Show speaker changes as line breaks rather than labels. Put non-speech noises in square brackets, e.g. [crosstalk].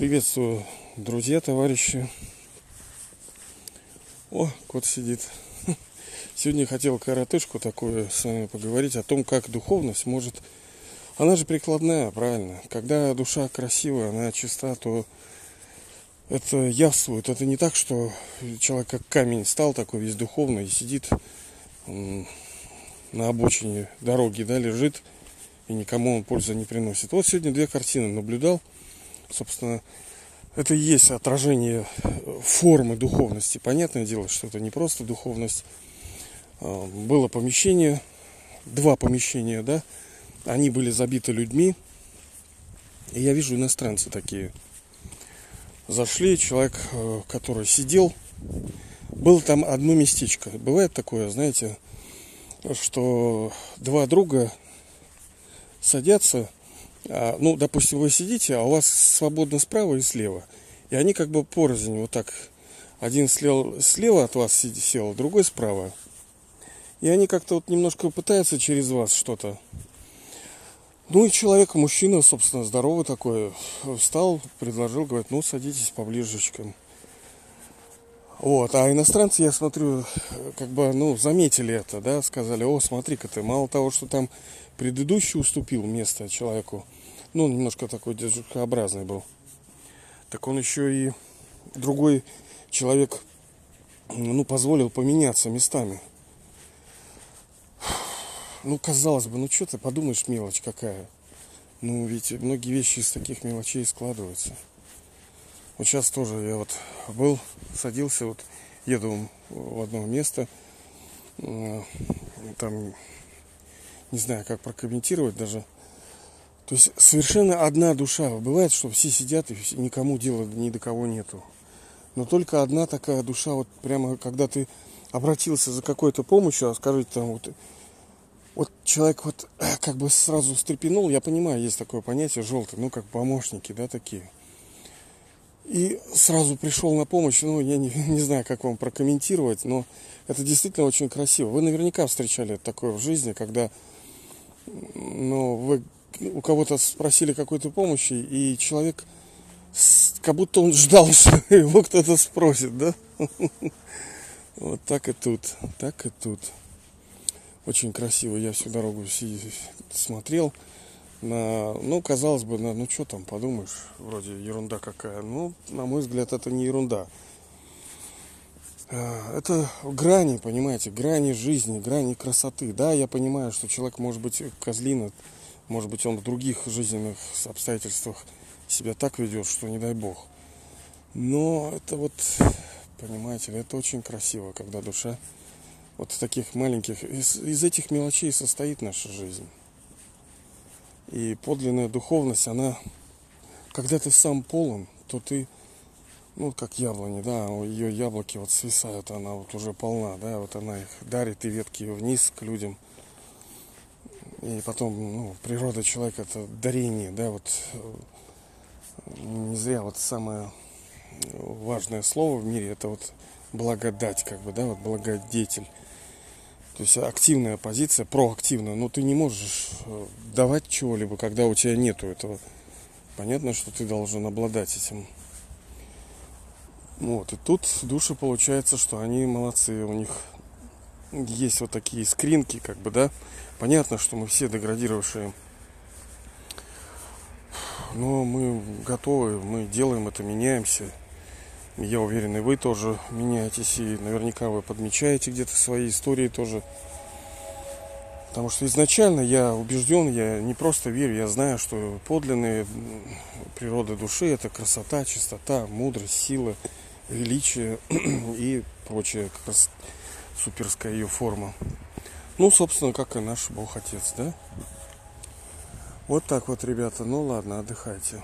Приветствую, друзья, товарищи. О, кот сидит. [laughs] Сегодня хотел коротышку такую с вами поговорить о том, как духовность может... Она же прикладная, правильно. Когда душа красивая, она чиста, то это явствует. Это не так, что человек как камень стал такой весь духовный и сидит на обочине дороги, да, лежит, и никому он пользы не приносит. Вот сегодня две картины наблюдал – собственно, это и есть отражение формы духовности. Понятное дело, что это не просто духовность. А, было помещение, два помещения, да, они были забиты людьми. И я вижу иностранцы такие. Зашли, человек, э, который сидел, было там одно местечко. Бывает такое, знаете, что два друга садятся ну, допустим, вы сидите, а у вас свободно справа и слева. И они как бы порознь вот так. Один слева, слева от вас сел, другой справа. И они как-то вот немножко пытаются через вас что-то. Ну и человек, мужчина, собственно, здоровый такой, встал, предложил, говорит, ну садитесь поближе к Вот, а иностранцы, я смотрю, как бы, ну, заметили это, да, сказали, о, смотри-ка ты, мало того, что там предыдущий уступил место человеку, ну, немножко такой держкообразный был, так он еще и другой человек, ну, позволил поменяться местами. Ну, казалось бы, ну, что ты подумаешь, мелочь какая. Ну, ведь многие вещи из таких мелочей складываются. Вот сейчас тоже я вот был, садился, вот еду в одно место, э, там не знаю, как прокомментировать даже. То есть совершенно одна душа. Бывает, что все сидят и никому дела ни до кого нету. Но только одна такая душа, вот прямо когда ты обратился за какой-то помощью, а скажите там вот, вот человек вот как бы сразу встрепенул, я понимаю, есть такое понятие желтый, ну как помощники, да, такие. И сразу пришел на помощь, ну я не, [laughs] не знаю, как вам прокомментировать, но это действительно очень красиво. Вы наверняка встречали такое в жизни, когда ну, вы у кого-то спросили какой-то помощи, и человек, как будто он ждал, [laughs] что его кто-то спросит, да? [laughs] Вот так и тут, так и тут. Очень красиво. Я всю дорогу смотрел на, ну, казалось бы, на, ну, что там, подумаешь, вроде ерунда какая. Ну, на мой взгляд, это не ерунда. Э, это грани, понимаете, грани жизни, грани красоты. Да, я понимаю, что человек может быть козлина, может быть он в других жизненных обстоятельствах себя так ведет, что не дай бог. Но это вот, понимаете, это очень красиво, когда душа вот таких маленьких, из, из этих мелочей состоит наша жизнь. И подлинная духовность, она, когда ты сам полон, то ты ну, как яблони, да, ее яблоки вот свисают, она вот уже полна, да, вот она их дарит и ветки вниз к людям. И потом, ну, природа человека это дарение, да, вот не зря вот самое важное слово в мире это вот благодать, как бы, да, вот благодетель. То есть активная позиция, проактивная, но ты не можешь э, давать чего-либо, когда у тебя нету этого. Понятно, что ты должен обладать этим. Вот, и тут души получается, что они молодцы, у них есть вот такие скринки, как бы, да. Понятно, что мы все деградировавшие, но мы готовы, мы делаем это, меняемся. Я уверен, и вы тоже меняетесь, и наверняка вы подмечаете где-то свои истории тоже. Потому что изначально я убежден, я не просто верю, я знаю, что подлинные природы души это красота, чистота, мудрость, сила – величие [clears throat] и прочее, как суперская ее форма. Ну, собственно, как и наш Бог Отец, да? Вот так вот, ребята. Ну ладно, отдыхайте.